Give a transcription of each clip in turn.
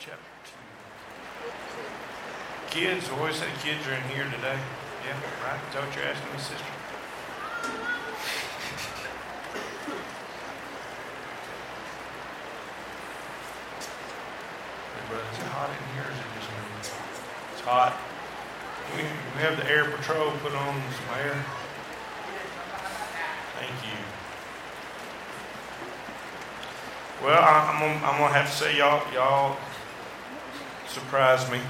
chapter 2. Kids, always say kids are in here today. Yeah, right? Is that what you're asking me, sister? Is it hot in here is it just me? It's hot. We, we have the air patrol put on some air. Thank you. Well, I, gonna, I'm gonna have to say y'all y'all surprised me.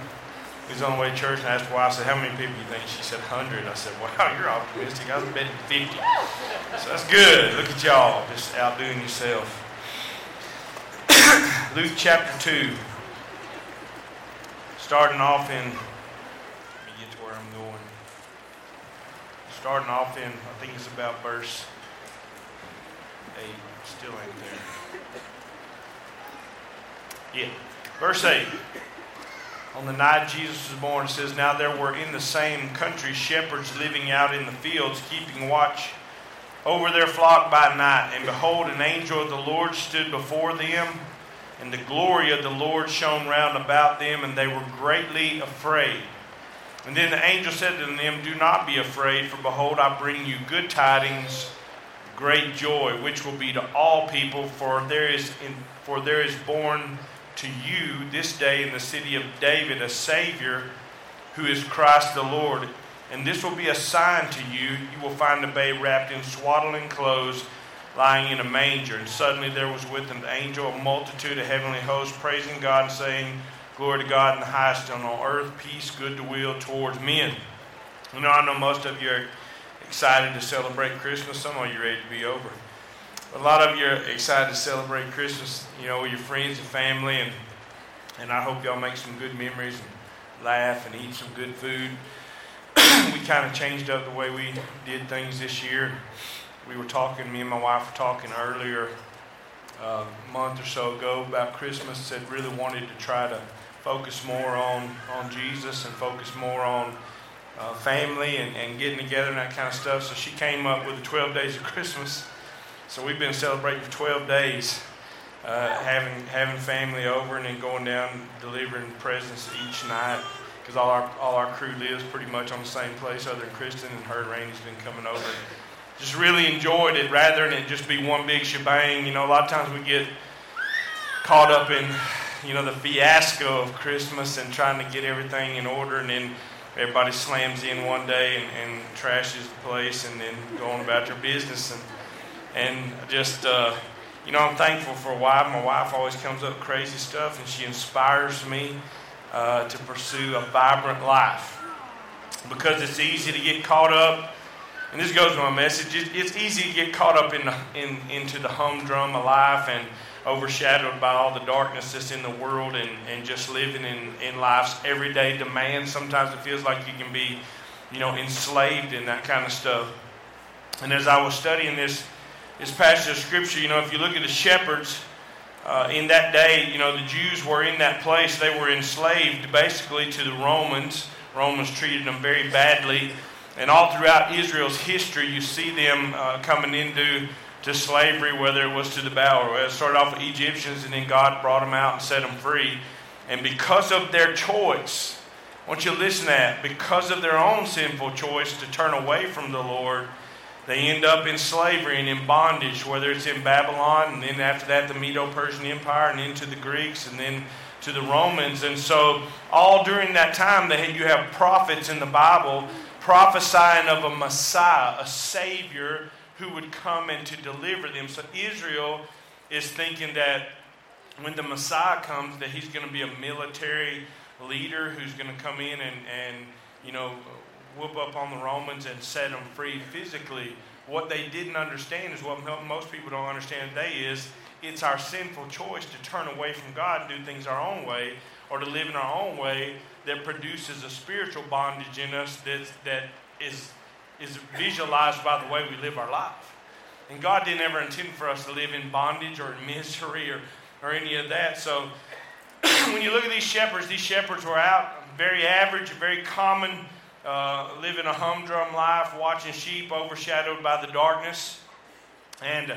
We was on the way to church and I asked why. I said, "How many people do you think?" She said, "100." I said, "Wow, you're optimistic. I was betting 50." So that's good. Look at y'all, just outdoing yourself. Luke chapter two. Starting off in, let me get to where I'm going. Starting off in, I think it's about verse 8. Still ain't there. Yeah. Verse 8. On the night Jesus was born, it says, Now there were in the same country shepherds living out in the fields, keeping watch over their flock by night. And behold, an angel of the Lord stood before them and the glory of the Lord shone round about them, and they were greatly afraid. And then the angel said to them, Do not be afraid, for behold, I bring you good tidings, great joy, which will be to all people, for there is in, for there is born to you this day in the city of David a Savior, who is Christ the Lord. And this will be a sign to you: you will find a babe wrapped in swaddling clothes lying in a manger. And suddenly there was with an angel a multitude of heavenly hosts praising God and saying, Glory to God in the highest, and on earth peace, good will towards men. You know, I know most of you are excited to celebrate Christmas. Some of you ready to be over. But a lot of you are excited to celebrate Christmas, you know, with your friends and family. And, and I hope y'all make some good memories and laugh and eat some good food. we kind of changed up the way we did things this year we were talking, me and my wife were talking earlier, uh, a month or so ago, about Christmas. Said really wanted to try to focus more on, on Jesus and focus more on uh, family and, and getting together and that kind of stuff. So she came up with the 12 days of Christmas. So we've been celebrating for 12 days, uh, having having family over and then going down delivering presents each night because all our all our crew lives pretty much on the same place other than Kristen and her and Randy's been coming over just really enjoyed it rather than it just be one big shebang. You know, a lot of times we get caught up in, you know, the fiasco of Christmas and trying to get everything in order, and then everybody slams in one day and, and trashes the place and then going about your business. And, and just, uh, you know, I'm thankful for a wife. My wife always comes up with crazy stuff, and she inspires me uh, to pursue a vibrant life because it's easy to get caught up and this goes to my message. It's easy to get caught up in, in into the humdrum of life and overshadowed by all the darkness that's in the world and, and just living in, in life's everyday demands. Sometimes it feels like you can be, you know, enslaved in that kind of stuff. And as I was studying this this passage of scripture, you know, if you look at the shepherds uh, in that day, you know, the Jews were in that place. They were enslaved basically to the Romans. Romans treated them very badly. And all throughout Israel's history, you see them uh, coming into to slavery, whether it was to the Baal or it started off with Egyptians, and then God brought them out and set them free. And because of their choice, I want you to listen to that. Because of their own sinful choice to turn away from the Lord, they end up in slavery and in bondage, whether it's in Babylon, and then after that, the Medo Persian Empire, and into the Greeks, and then to the Romans. And so, all during that time, you have prophets in the Bible prophesying of a Messiah, a Savior who would come and to deliver them. So Israel is thinking that when the Messiah comes, that he's going to be a military leader who's going to come in and, and you know, whoop up on the Romans and set them free physically. What they didn't understand is what most people don't understand today is it's our sinful choice to turn away from God and do things our own way or to live in our own way that produces a spiritual bondage in us that, that is, is visualized by the way we live our life. And God didn't ever intend for us to live in bondage or in misery or, or any of that. So when you look at these shepherds, these shepherds were out, very average, very common, uh, living a humdrum life, watching sheep overshadowed by the darkness. And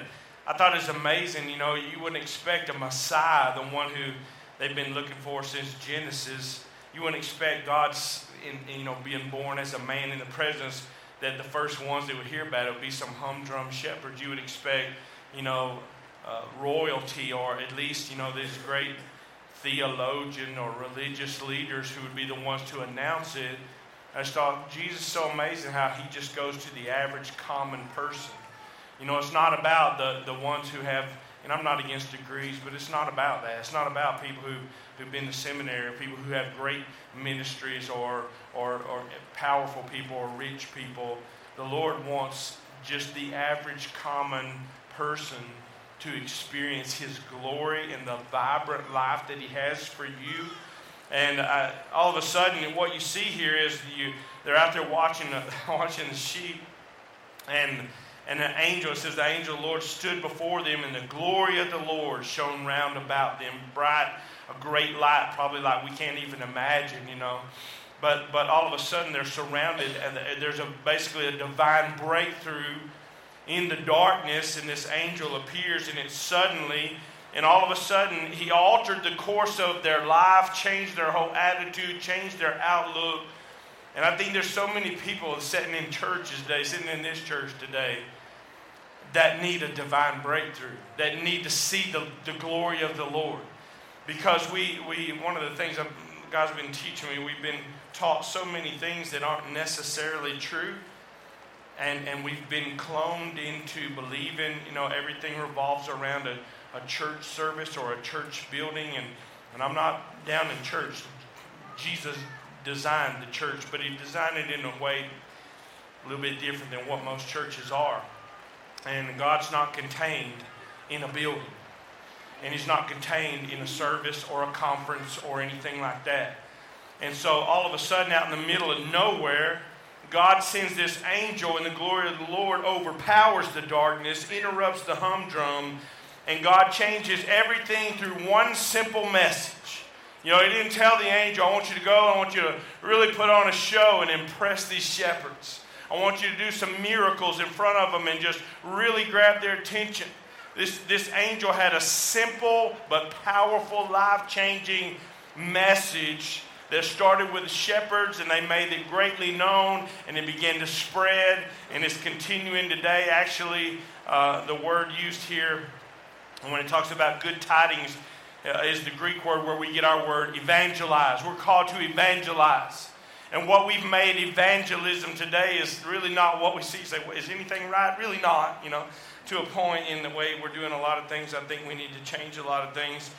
I thought it was amazing, you know, you wouldn't expect a Messiah, the one who they've been looking for since Genesis. You wouldn't expect God's, in, you know, being born as a man in the presence that the first ones that would hear about it would be some humdrum shepherds. You would expect, you know, uh, royalty or at least, you know, these great theologian or religious leaders who would be the ones to announce it. I just thought Jesus is so amazing how he just goes to the average common person. You know, it's not about the, the ones who have, and I'm not against degrees, but it's not about that. It's not about people who, who've been to seminary, people who have great ministries or, or, or powerful people or rich people. The Lord wants just the average common person to experience His glory and the vibrant life that He has for you. And uh, all of a sudden, what you see here is you they're out there watching the, watching the sheep, and and an angel says the angel of the Lord stood before them, and the glory of the Lord shone round about them, bright, a great light, probably like we can't even imagine, you know. But but all of a sudden they're surrounded, and there's a basically a divine breakthrough in the darkness, and this angel appears, and it suddenly, and all of a sudden, he altered the course of their life, changed their whole attitude, changed their outlook. And I think there's so many people sitting in churches today, sitting in this church today, that need a divine breakthrough, that need to see the, the glory of the Lord. Because we, we one of the things guys have been teaching me, we've been taught so many things that aren't necessarily true and, and we've been cloned into believing, you know, everything revolves around a, a church service or a church building. And, and I'm not down in church. Jesus designed the church, but he designed it in a way a little bit different than what most churches are. And God's not contained in a building. And he's not contained in a service or a conference or anything like that. And so all of a sudden, out in the middle of nowhere, God sends this angel, and the glory of the Lord overpowers the darkness, interrupts the humdrum, and God changes everything through one simple message. You know, He didn't tell the angel, I want you to go, I want you to really put on a show and impress these shepherds. I want you to do some miracles in front of them and just really grab their attention. This, this angel had a simple but powerful, life changing message that started with the shepherds and they made it greatly known and it began to spread and it's continuing today. Actually, uh, the word used here when it talks about good tidings uh, is the Greek word where we get our word evangelize. We're called to evangelize. And what we've made evangelism today is really not what we see. Say, is anything right? Really not, you know, to a point in the way we're doing a lot of things. I think we need to change a lot of things.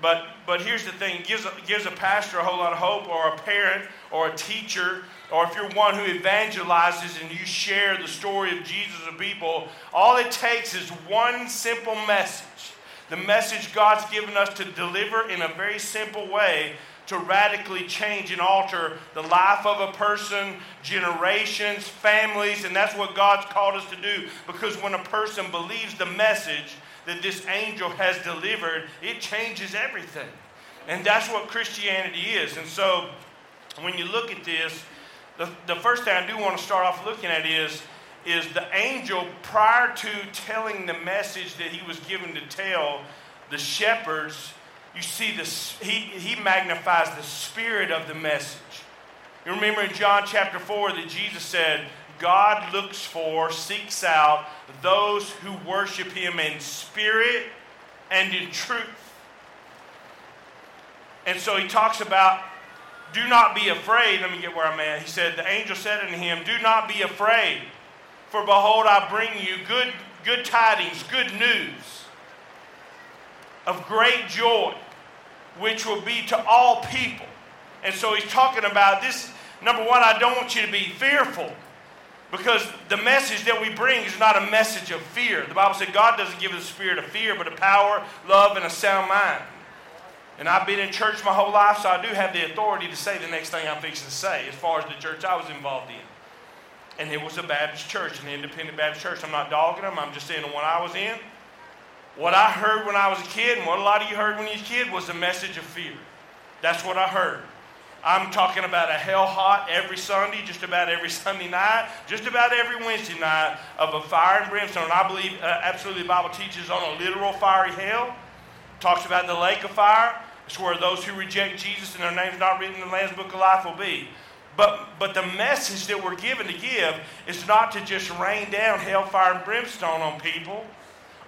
But, but here's the thing gives gives a pastor a whole lot of hope, or a parent, or a teacher, or if you're one who evangelizes and you share the story of Jesus with people, all it takes is one simple message. The message God's given us to deliver in a very simple way to radically change and alter the life of a person, generations, families, and that's what God's called us to do. Because when a person believes the message, that this angel has delivered, it changes everything. And that's what Christianity is. And so when you look at this, the, the first thing I do want to start off looking at is, is the angel, prior to telling the message that he was given to tell the shepherds, you see this, he, he magnifies the spirit of the message. You remember in John chapter 4 that Jesus said, God looks for, seeks out those who worship Him in spirit and in truth. And so He talks about, do not be afraid. Let me get where I'm at. He said, The angel said unto him, Do not be afraid, for behold, I bring you good, good tidings, good news of great joy, which will be to all people. And so he's talking about this. Number one, I don't want you to be fearful. Because the message that we bring is not a message of fear. The Bible said God doesn't give us a spirit of fear, but a power, love, and a sound mind. And I've been in church my whole life, so I do have the authority to say the next thing I'm fixing to say as far as the church I was involved in. And it was a Baptist church, an independent Baptist church. I'm not dogging them, I'm just saying the one I was in. What I heard when I was a kid, and what a lot of you heard when you were a kid, was a message of fear. That's what I heard. I'm talking about a hell hot every Sunday, just about every Sunday night, just about every Wednesday night of a fire and brimstone. I believe uh, absolutely the Bible teaches on a literal fiery hell. Talks about the lake of fire. It's where those who reject Jesus and their names not written in the Lamb's Book of Life will be. But, but the message that we're given to give is not to just rain down hellfire and brimstone on people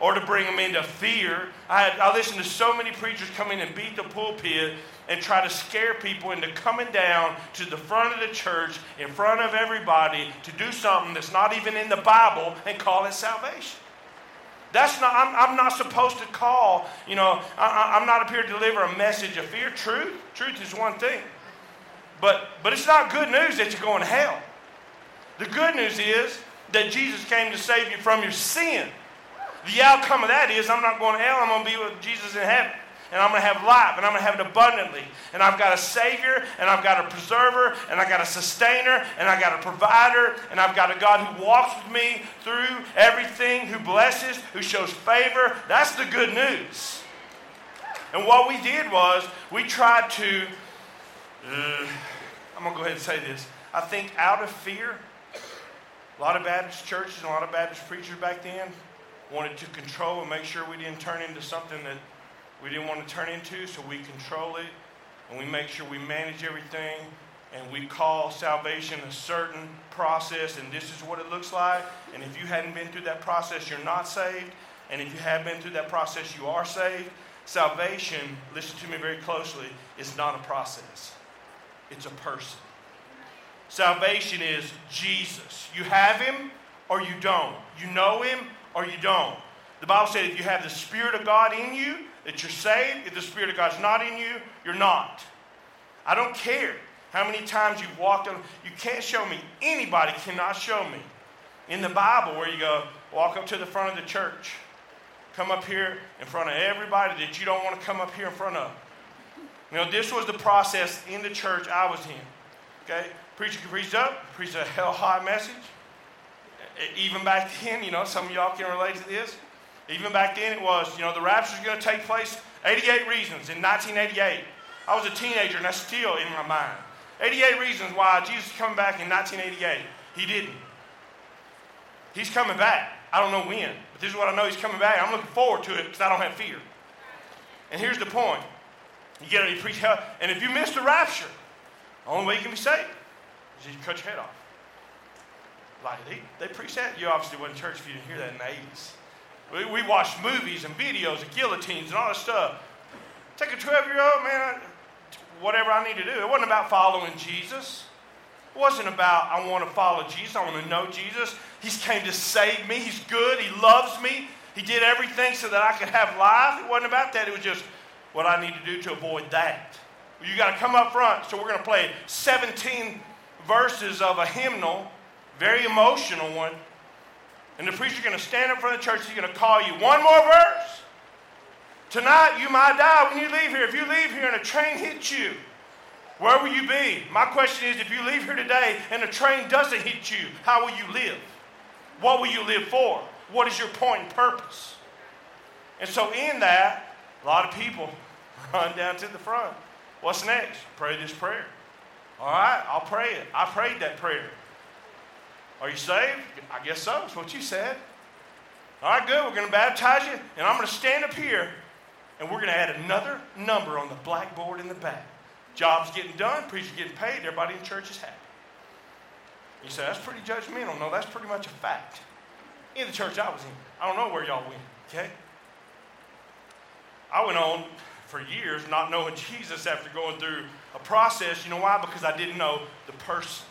or to bring them into fear. I, had, I listened to so many preachers come in and beat the pulpit and try to scare people into coming down to the front of the church in front of everybody to do something that's not even in the Bible and call it salvation. That's not, I'm, I'm not supposed to call, you know, I, I'm not up here to deliver a message of fear. Truth, truth is one thing. But, but it's not good news that you're going to hell. The good news is that Jesus came to save you from your sin. The outcome of that is I'm not going to hell, I'm going to be with Jesus in heaven. And I'm going to have life, and I'm going to have it abundantly. And I've got a Savior, and I've got a preserver, and I've got a sustainer, and I've got a provider, and I've got a God who walks with me through everything, who blesses, who shows favor. That's the good news. And what we did was we tried to, uh, I'm going to go ahead and say this. I think out of fear, a lot of Baptist churches and a lot of Baptist preachers back then wanted to control and make sure we didn't turn into something that we didn't want to turn into, so we control it and we make sure we manage everything and we call salvation a certain process and this is what it looks like. And if you hadn't been through that process, you're not saved. And if you have been through that process, you are saved. Salvation, listen to me very closely, is not a process, it's a person. Salvation is Jesus. You have him or you don't. You know him or you don't. The Bible says if you have the Spirit of God in you, that you're saved. If the Spirit of God's not in you, you're not. I don't care how many times you've walked on. You can't show me. Anybody cannot show me in the Bible where you go, walk up to the front of the church, come up here in front of everybody that you don't want to come up here in front of. You know, this was the process in the church I was in. Okay? Preacher could preach up, preach a hell hot message even back then, you know, some of y'all can relate to this. Even back then, it was, you know, the rapture is going to take place 88 reasons in 1988. I was a teenager, and that's still in my mind. 88 reasons why Jesus is coming back in 1988. He didn't. He's coming back. I don't know when, but this is what I know he's coming back. I'm looking forward to it because I don't have fear. And here's the point. You get it, preach hell, and if you miss the rapture, the only way you can be saved is you cut your head off. Like, they, they preach that. You obviously wasn't in church if you didn't hear that in the 80s. We, we watched movies and videos of guillotines and all this stuff. Take a 12 year old, man, whatever I need to do. It wasn't about following Jesus. It wasn't about, I want to follow Jesus. I want to know Jesus. He's came to save me. He's good. He loves me. He did everything so that I could have life. It wasn't about that. It was just what I need to do to avoid that. You got to come up front. So we're going to play 17 verses of a hymnal very emotional one. And the preacher's going to stand up front of the church. He's going to call you one more verse. Tonight, you might die when you leave here. If you leave here and a train hits you, where will you be? My question is if you leave here today and a train doesn't hit you, how will you live? What will you live for? What is your point and purpose? And so, in that, a lot of people run down to the front. What's next? Pray this prayer. All right, I'll pray it. I prayed that prayer. Are you saved? I guess so. That's what you said. All right, good. We're going to baptize you, and I'm going to stand up here, and we're going to add another number on the blackboard in the back. Job's getting done, preacher getting paid, everybody in church is happy. You say, that's pretty judgmental. No, that's pretty much a fact. In the church I was in. I don't know where y'all went, okay? I went on for years not knowing Jesus after going through a process. You know why? Because I didn't know the person.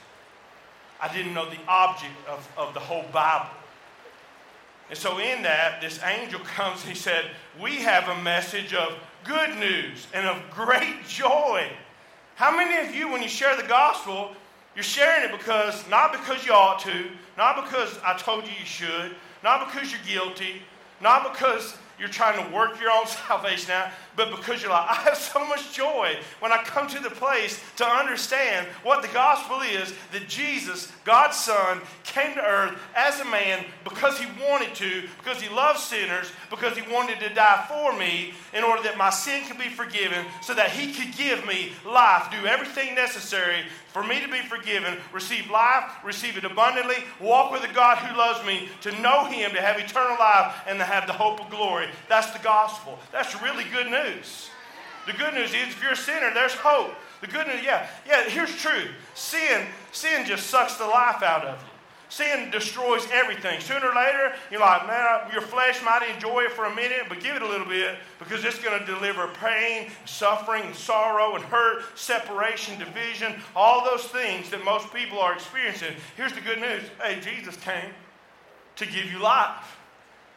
I didn't know the object of, of the whole Bible. And so, in that, this angel comes he said, We have a message of good news and of great joy. How many of you, when you share the gospel, you're sharing it because, not because you ought to, not because I told you you should, not because you're guilty, not because you're trying to work your own salvation out, but because you're like, I have so much joy when I come to the place to understand what the gospel is that Jesus, God's Son, came to earth as a man because he wanted to, because he loves sinners, because he wanted to die for me in order that my sin could be forgiven, so that he could give me life, do everything necessary for me to be forgiven, receive life, receive it abundantly, walk with a God who loves me, to know him, to have eternal life, and to have the hope of glory. That's the gospel. That's really good news. The good news is if you're a sinner, there's hope. The good news, yeah, yeah, here's truth. Sin, sin just sucks the life out of you. Sin destroys everything. Sooner or later, you're like, man, your flesh might enjoy it for a minute, but give it a little bit because it's going to deliver pain, suffering, sorrow, and hurt, separation, division, all those things that most people are experiencing. Here's the good news hey, Jesus came to give you life.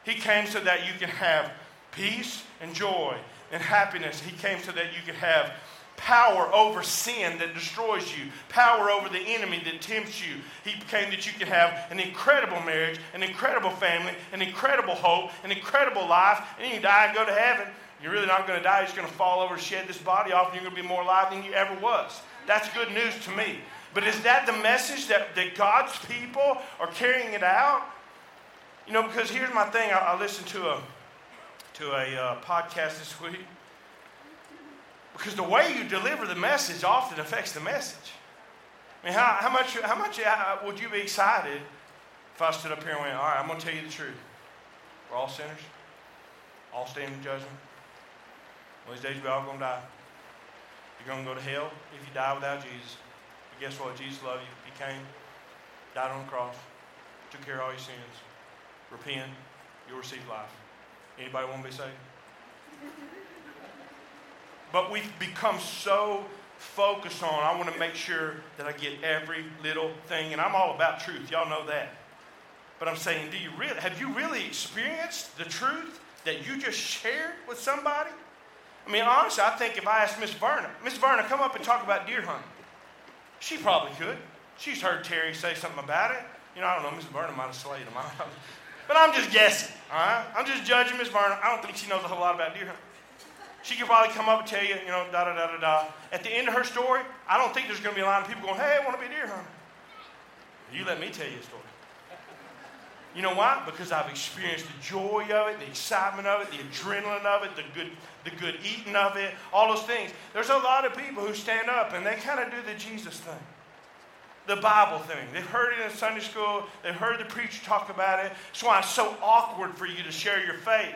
He came so that you can have peace and joy and happiness. He came so that you could have power over sin that destroys you, power over the enemy that tempts you. He came that you could have an incredible marriage, an incredible family, an incredible hope, an incredible life, and you die and go to heaven. You're really not going to die. You're just going to fall over, shed this body off, and you're going to be more alive than you ever was. That's good news to me. But is that the message that, that God's people are carrying it out? You know, because here's my thing. I, I listened to a to a uh, podcast this week because the way you deliver the message often affects the message. I mean, how, how much, how much uh, would you be excited if I stood up here and went, All right, I'm going to tell you the truth. We're all sinners, all stand in judgment. One of these days, we're all going to die. You're going to go to hell if you die without Jesus. But guess what? Jesus loved you. He came, died on the cross, took care of all your sins. Repent, you'll receive life. Anybody want to be saved? But we've become so focused on, I want to make sure that I get every little thing. And I'm all about truth. Y'all know that. But I'm saying, do you really, have you really experienced the truth that you just shared with somebody? I mean, honestly, I think if I asked Miss Verna, Miss Verna, come up and talk about deer hunting, she probably could. She's heard Terry say something about it. You know, I don't know, Miss Verna might have slayed him. But I'm just guessing, all right? I'm just judging Miss Verna. I don't think she knows a whole lot about deer hunting. She could probably come up and tell you, you know, da da da da da. At the end of her story, I don't think there's going to be a line of people going, hey, I want to be a deer hunter. You let me tell you a story. You know why? Because I've experienced the joy of it, the excitement of it, the adrenaline of it, the good, the good eating of it, all those things. There's a lot of people who stand up and they kind of do the Jesus thing, the Bible thing. They've heard it in Sunday school, they've heard the preacher talk about it. That's why it's so awkward for you to share your faith.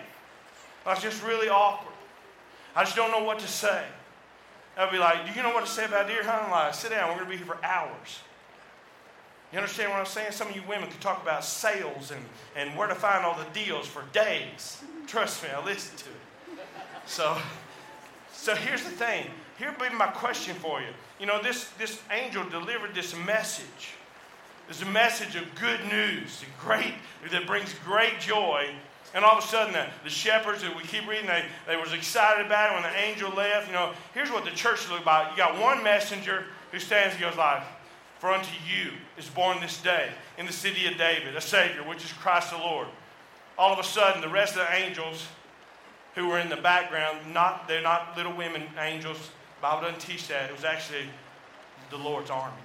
It's just really awkward. I just don't know what to say. I'll be like, do you know what to say about deer hunting? Like, sit down, we're going to be here for hours. You understand what I'm saying? Some of you women can talk about sales and, and where to find all the deals for days. Trust me, I listen to it. So, so here's the thing. Here be my question for you. You know, this, this angel delivered this message. A message of good news, great, that brings great joy and all of a sudden, the, the shepherds that we keep reading, they, they was excited about it when the angel left. You know, here's what the church looked like. You got one messenger who stands and goes like, For unto you is born this day in the city of David a Savior, which is Christ the Lord. All of a sudden, the rest of the angels who were in the background, not they're not little women angels. Bible doesn't teach that. It was actually the Lord's army.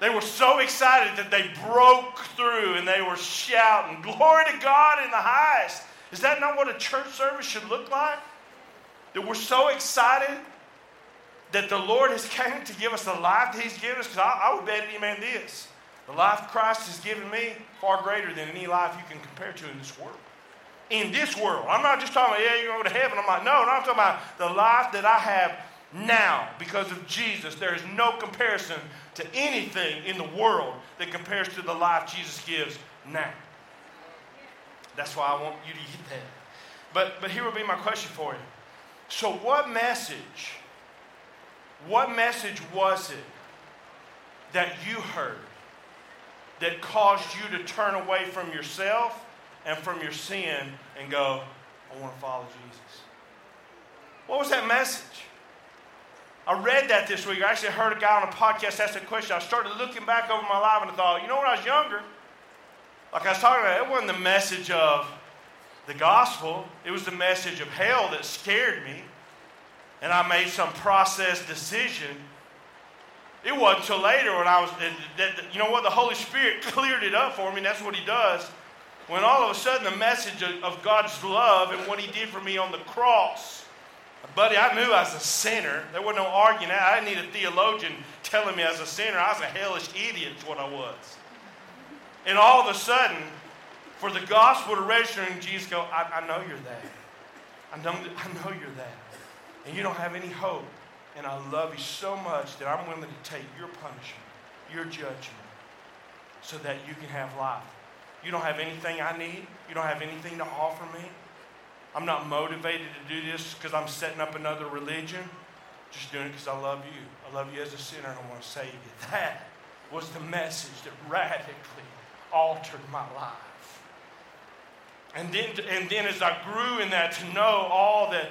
They were so excited that they broke through and they were shouting, Glory to God in the highest. Is that not what a church service should look like? That we're so excited that the Lord has come to give us the life that He's given us? Because I, I, would bet any man this. The life Christ has given me, far greater than any life you can compare to in this world. In this world. I'm not just talking about, yeah, you're going go to heaven. I'm like, no, no, I'm talking about the life that I have now because of Jesus. There is no comparison to anything in the world that compares to the life Jesus gives now. That's why I want you to get that. But, but here will be my question for you. So, what message, what message was it that you heard that caused you to turn away from yourself and from your sin and go, I want to follow Jesus? What was that message? I read that this week. I actually heard a guy on a podcast ask that question. I started looking back over my life and I thought, you know, when I was younger, like I was talking about, it wasn't the message of the gospel, it was the message of hell that scared me. And I made some process decision. It wasn't until later when I was, you know what, the Holy Spirit cleared it up for me, that's what He does. When all of a sudden the message of God's love and what He did for me on the cross Buddy, I knew I was a sinner. There was no arguing. I didn't need a theologian telling me I was a sinner. I was a hellish idiot, is what I was. And all of a sudden, for the gospel to register in Jesus, go, I, I know you're that. I know, I know you're that. and you don't have any hope, and I love you so much that I'm willing to take your punishment, your judgment, so that you can have life. You don't have anything I need. You don't have anything to offer me. I'm not motivated to do this because I'm setting up another religion. Just doing it because I love you. I love you as a sinner and I want to save you. That was the message that radically altered my life. And then, and then as I grew in that, to know all that,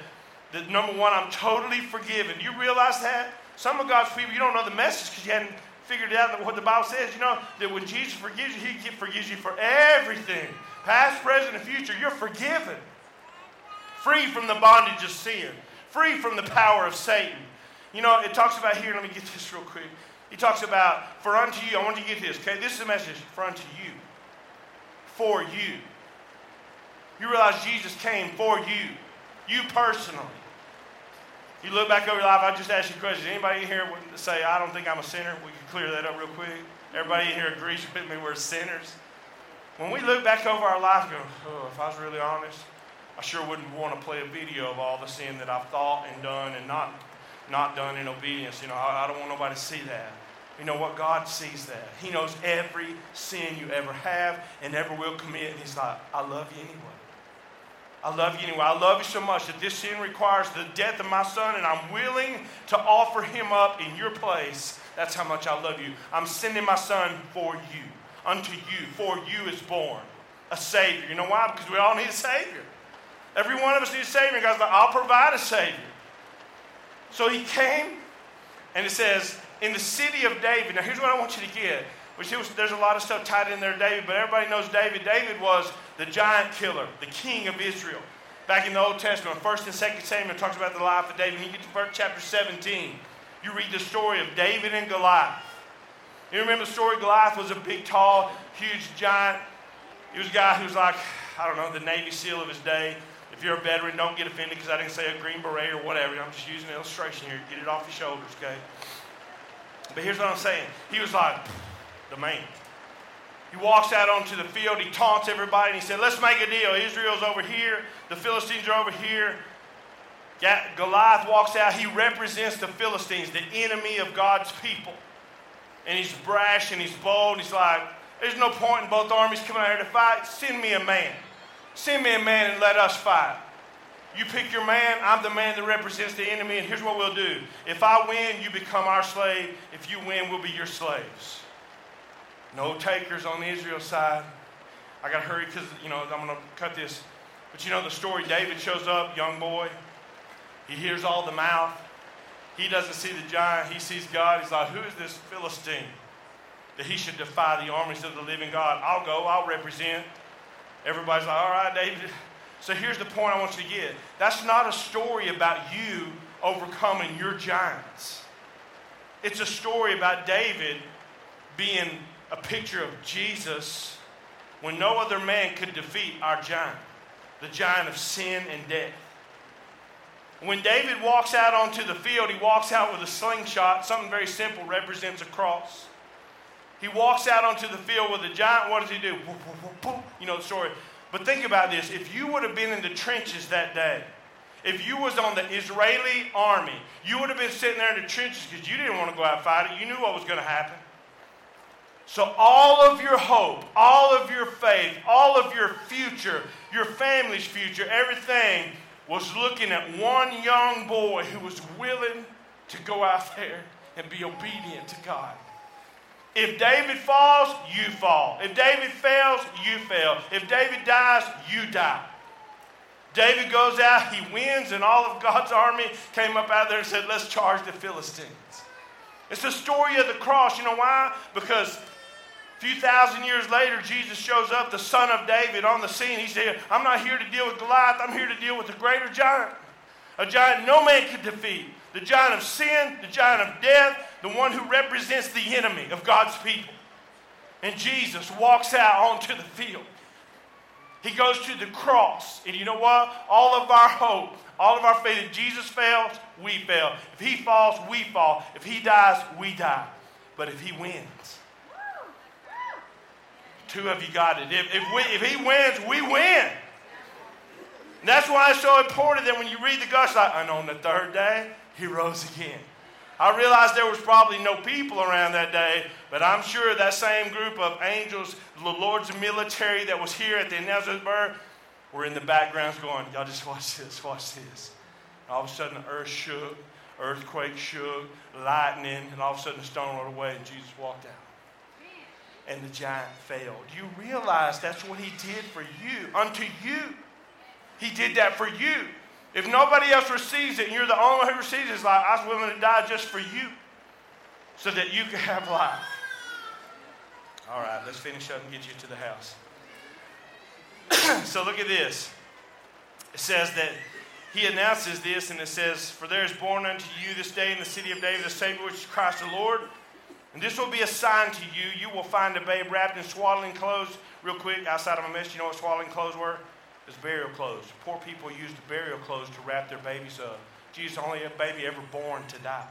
that number one, I'm totally forgiven. You realize that? Some of God's people, you don't know the message because you hadn't figured out what the Bible says. You know that when Jesus forgives you, He forgives you for everything past, present, and future. You're forgiven. Free from the bondage of sin, free from the power of Satan. You know, it talks about here, let me get this real quick. He talks about, for unto you, I want you to get this, okay? This is a message for unto you. For you. You realize Jesus came for you, you personally. You look back over your life, I just asked you a question. Anybody in here say, I don't think I'm a sinner? We can clear that up real quick. Everybody in here agrees with me we're sinners. When we look back over our life, go, oh, if I was really honest, I sure wouldn't want to play a video of all the sin that I've thought and done and not, not done in obedience. You know, I, I don't want nobody to see that. You know what? God sees that. He knows every sin you ever have and ever will commit. And He's like, I love you anyway. I love you anyway. I love you so much that this sin requires the death of my son, and I'm willing to offer him up in your place. That's how much I love you. I'm sending my son for you, unto you. For you is born a Savior. You know why? Because we all need a Savior. Every one of us needs a Savior. God's like, I'll provide a Savior. So he came, and it says, in the city of David. Now, here's what I want you to get. Which was, there's a lot of stuff tied in there, David, but everybody knows David. David was the giant killer, the king of Israel. Back in the Old Testament, 1st and 2nd Samuel talks about the life of David. When you get to first chapter 17, you read the story of David and Goliath. You remember the story? Goliath was a big, tall, huge giant. He was a guy who was like, I don't know, the Navy SEAL of his day. If you're a veteran, don't get offended because I didn't say a Green Beret or whatever. I'm just using an illustration here. Get it off your shoulders, okay? But here's what I'm saying. He was like, the man. He walks out onto the field, he taunts everybody, and he said, Let's make a deal. Israel's over here, the Philistines are over here. Goliath walks out, he represents the Philistines, the enemy of God's people. And he's brash and he's bold. He's like, There's no point in both armies coming out here to fight. Send me a man. Send me a man and let us fight. You pick your man, I'm the man that represents the enemy, and here's what we'll do. If I win, you become our slave. If you win, we'll be your slaves. No takers on the Israel side. I got to hurry because, you know, I'm going to cut this. But you know the story David shows up, young boy. He hears all the mouth. He doesn't see the giant, he sees God. He's like, Who is this Philistine that he should defy the armies of the living God? I'll go, I'll represent. Everybody's like, All right, David. So here's the point I want you to get that's not a story about you overcoming your giants, it's a story about David being a picture of Jesus when no other man could defeat our giant, the giant of sin and death. When David walks out onto the field, he walks out with a slingshot, something very simple, represents a cross. He walks out onto the field with a giant. What does he do? You know the story. But think about this. If you would have been in the trenches that day, if you was on the Israeli army, you would have been sitting there in the trenches because you didn't want to go out and fight it. You knew what was going to happen. So all of your hope, all of your faith, all of your future, your family's future, everything was looking at one young boy who was willing to go out there and be obedient to God. If David falls, you fall. If David fails, you fail. If David dies, you die. David goes out, he wins, and all of God's army came up out there and said, Let's charge the Philistines. It's the story of the cross. You know why? Because a few thousand years later, Jesus shows up, the son of David, on the scene. He said, I'm not here to deal with Goliath, I'm here to deal with the greater giant. A giant no man could defeat. The giant of sin, the giant of death, the one who represents the enemy of God's people. And Jesus walks out onto the field. He goes to the cross. And you know what? All of our hope, all of our faith, if Jesus fails, we fail. If he falls, we fall. If he dies, we die. But if he wins, two of you got it. If, if, we, if he wins, we win. And that's why it's so important that when you read the gospel, like, and on the third day, he rose again. I realized there was probably no people around that day, but I'm sure that same group of angels, the Lord's military that was here at the announcement birth, were in the backgrounds going, Y'all just watch this, watch this. And all of a sudden, the earth shook, earthquake shook, lightning, and all of a sudden, the stone rolled away, and Jesus walked out. And the giant fell. Do you realize that's what he did for you, unto you? He did that for you. If nobody else receives it and you're the only one who receives it, it's like I was willing to die just for you so that you could have life. All right, let's finish up and get you to the house. so look at this. It says that he announces this, and it says, For there is born unto you this day in the city of David a Savior, which is Christ the Lord. And this will be a sign to you. You will find a babe wrapped in swaddling clothes. Real quick, outside of my message, you know what swaddling clothes were? It's burial clothes. Poor people used burial clothes to wrap their babies up. Jesus, only a baby ever born to die.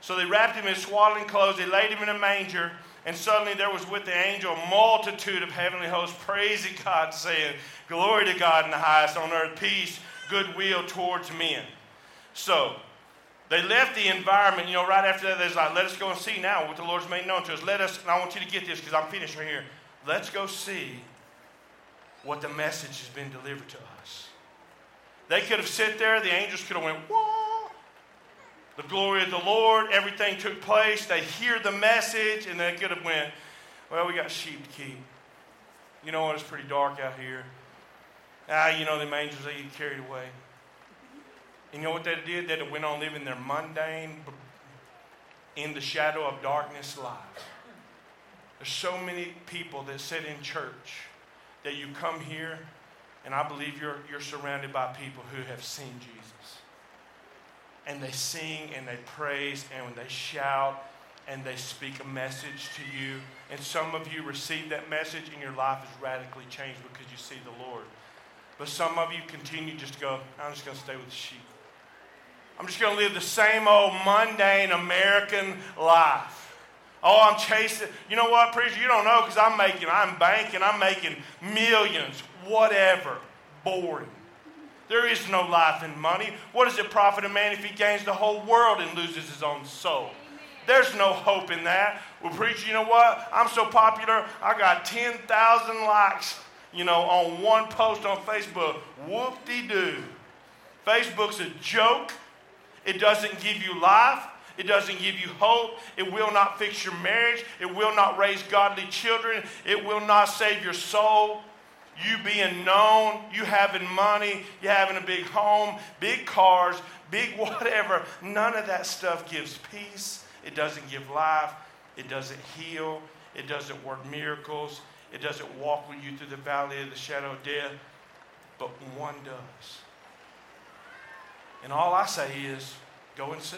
So they wrapped him in swaddling clothes. They laid him in a manger. And suddenly there was with the angel a multitude of heavenly hosts praising God, saying, Glory to God in the highest, on earth, peace, goodwill towards men. So they left the environment, you know, right after that, they're like, let us go and see now what the Lord's made known to us. Let us, and I want you to get this because I'm finished right here. Let's go see what the message has been delivered to us. They could have sat there, the angels could have went, Whoa! The glory of the Lord, everything took place. They hear the message, and they could have went, Well, we got sheep to keep. You know what? It's pretty dark out here. Ah, you know, the angels, they get carried away. And you know what they did? They went on living their mundane, in the shadow of darkness life. There's so many people that sit in church that you come here, and I believe you're, you're surrounded by people who have seen Jesus. And they sing and they praise and when they shout and they speak a message to you. And some of you receive that message and your life is radically changed because you see the Lord. But some of you continue just to go, I'm just going to stay with the sheep. I'm just going to live the same old mundane American life. Oh, I'm chasing. You know what, preacher? You don't know because I'm making, I'm banking, I'm making millions, whatever. Boring. There is no life in money. What does it profit a man if he gains the whole world and loses his own soul? There's no hope in that. Well, preacher, you know what? I'm so popular, I got 10,000 likes, you know, on one post on Facebook. Whoop de doo. Facebook's a joke. It doesn't give you life. It doesn't give you hope. It will not fix your marriage. It will not raise godly children. It will not save your soul. You being known, you having money, you having a big home, big cars, big whatever, none of that stuff gives peace. It doesn't give life. It doesn't heal. It doesn't work miracles. It doesn't walk with you through the valley of the shadow of death. But one does. And all I say is go and see.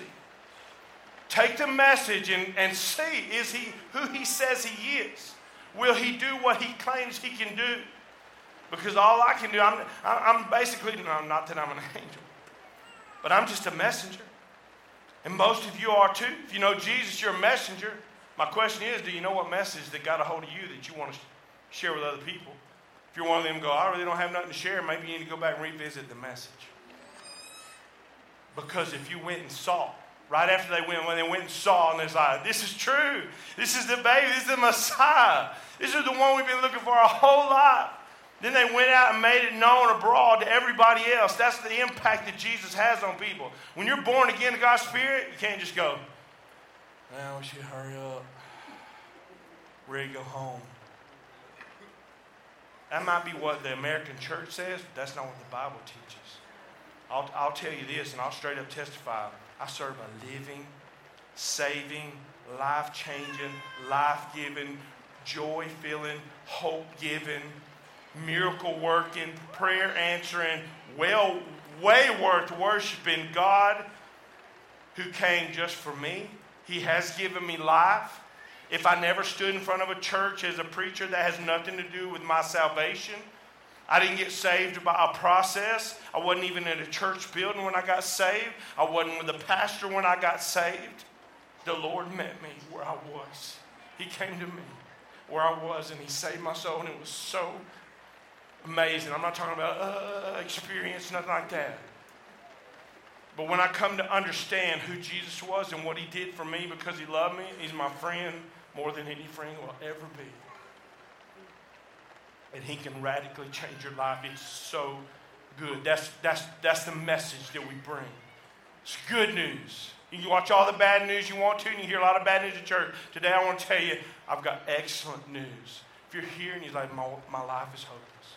Take the message and, and see is he who he says he is? Will he do what he claims he can do? Because all I can do, I'm, I'm basically, no, not that I'm an angel, but I'm just a messenger. And most of you are too. If you know Jesus, you're a messenger. My question is do you know what message that got a hold of you that you want to share with other people? If you're one of them, go, I really don't have nothing to share, maybe you need to go back and revisit the message. Because if you went and saw, right after they went, when they went and saw, and they're like, this is true. This is the baby. This is the Messiah. This is the one we've been looking for our whole life. Then they went out and made it known abroad to everybody else. That's the impact that Jesus has on people. When you're born again to God's Spirit, you can't just go, now we should hurry up. Ready to go home. That might be what the American church says, but that's not what the Bible teaches. I'll, I'll tell you this, and I'll straight up testify. I serve a living, saving, life changing, life giving, joy filling, hope giving, miracle working, prayer answering, well, way worth worshiping God who came just for me. He has given me life. If I never stood in front of a church as a preacher, that has nothing to do with my salvation. I didn't get saved by a process. I wasn't even in a church building when I got saved. I wasn't with a pastor when I got saved. The Lord met me where I was. He came to me where I was and He saved my soul, and it was so amazing. I'm not talking about uh, experience, nothing like that. But when I come to understand who Jesus was and what he did for me because he loved me, he's my friend more than any friend will ever be. And he can radically change your life. It's so good. That's, that's, that's the message that we bring. It's good news. You can watch all the bad news you want to, and you hear a lot of bad news at church. Today, I want to tell you, I've got excellent news. If you're here and you're like, my, my life is hopeless,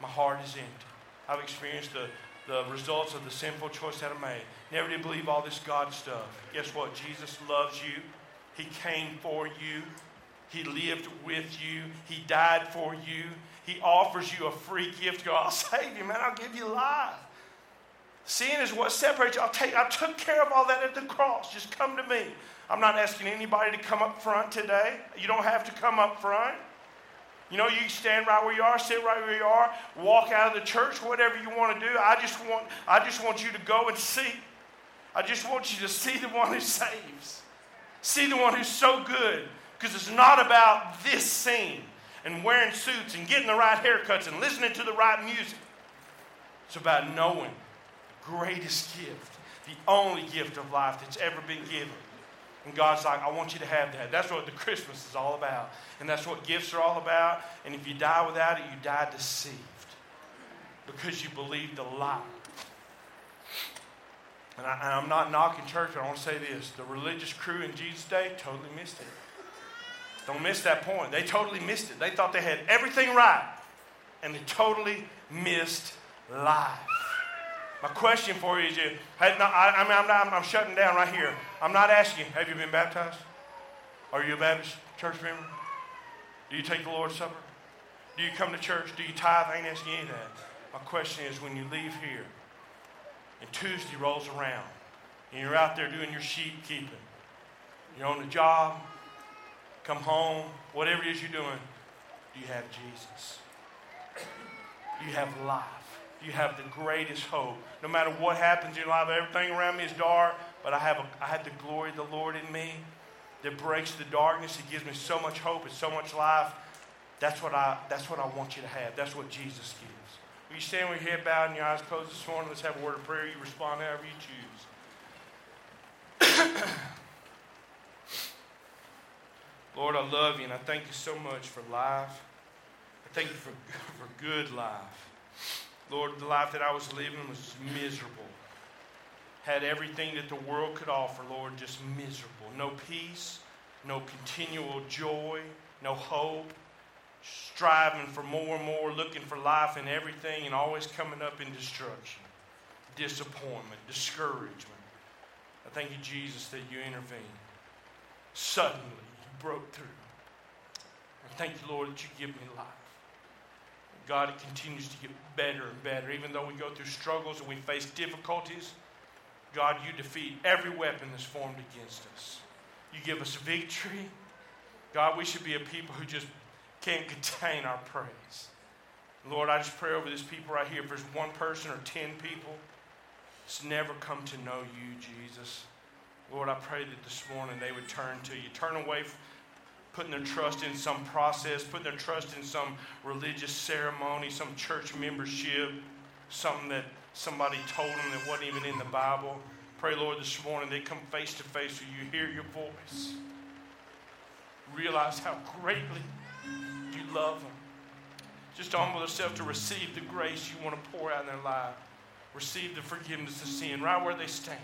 my heart is empty, I've experienced the, the results of the sinful choice that I made. Never did believe all this God stuff. Guess what? Jesus loves you. He came for you. He lived with you. He died for you. He offers you a free gift. Go, I'll save you, man. I'll give you life. Sin is what separates you. I'll take, I took care of all that at the cross. Just come to me. I'm not asking anybody to come up front today. You don't have to come up front. You know, you stand right where you are, sit right where you are, walk out of the church, whatever you want to do. I just want, I just want you to go and see. I just want you to see the one who saves. See the one who's so good. Because it's not about this scene and wearing suits and getting the right haircuts and listening to the right music. It's about knowing the greatest gift, the only gift of life that's ever been given. And God's like, I want you to have that. That's what the Christmas is all about. And that's what gifts are all about. And if you die without it, you die deceived because you believed a lie. And, I, am not knocking church, but I want to say this. The religious crew in Jesus' day totally missed it. Don't miss that point. They totally missed it. They thought they had everything right, and they totally missed life. My question for you is, you, I, I mean, I'm, not, I'm shutting down right here. I'm not asking, have you been baptized? Are you a Baptist church member? Do you take the Lord's Supper? Do you come to church? Do you tithe? I ain't asking any of that. My question is, when you leave here, and Tuesday rolls around, and you're out there doing your sheep keeping, you're on the job, come home, whatever it is you're doing, do you have Jesus? Do you have life? you have the greatest hope. No matter what happens in your life, everything around me is dark, but I have, a, I have the glory of the Lord in me that breaks the darkness. It gives me so much hope and so much life. That's what I, that's what I want you to have. That's what Jesus gives. Will you stand with your head bowed and your eyes closed this morning? Let's have a word of prayer. You respond however you choose. Lord, I love you and I thank you so much for life. I thank you for, for good life. Lord, the life that I was living was miserable. Had everything that the world could offer, Lord, just miserable. No peace, no continual joy, no hope. Striving for more and more, looking for life in everything, and always coming up in destruction, disappointment, discouragement. I thank you, Jesus, that you intervened. Suddenly, broke through. I thank you, Lord, that you give me life. God, it continues to get better and better. Even though we go through struggles and we face difficulties, God, you defeat every weapon that's formed against us. You give us victory. God, we should be a people who just can't contain our praise. Lord, I just pray over these people right here. If there's one person or ten people that's never come to know you, Jesus, Lord, I pray that this morning they would turn to you. Turn away from putting their trust in some process, putting their trust in some religious ceremony, some church membership, something that somebody told them that wasn't even in the Bible. Pray, Lord, this morning they come face to face with you, hear your voice, realize how greatly you love them. Just humble themselves to receive the grace you want to pour out in their life, receive the forgiveness of sin right where they stand.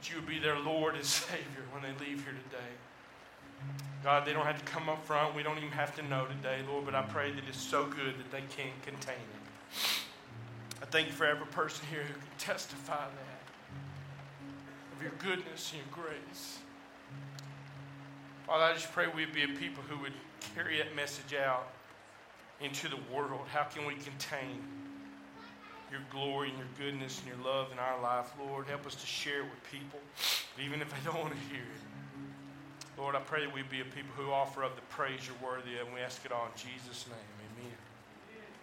That you would be their Lord and Savior when they leave here today. God, they don't have to come up front. We don't even have to know today, Lord, but I pray that it's so good that they can't contain it. I thank you for every person here who can testify that of your goodness and your grace. Father, I just pray we'd be a people who would carry that message out into the world. How can we contain your glory and your goodness and your love in our life, Lord? Help us to share it with people, even if they don't want to hear it. Lord, I pray that we be a people who offer up the praise you're worthy of, and we ask it all in Jesus' name.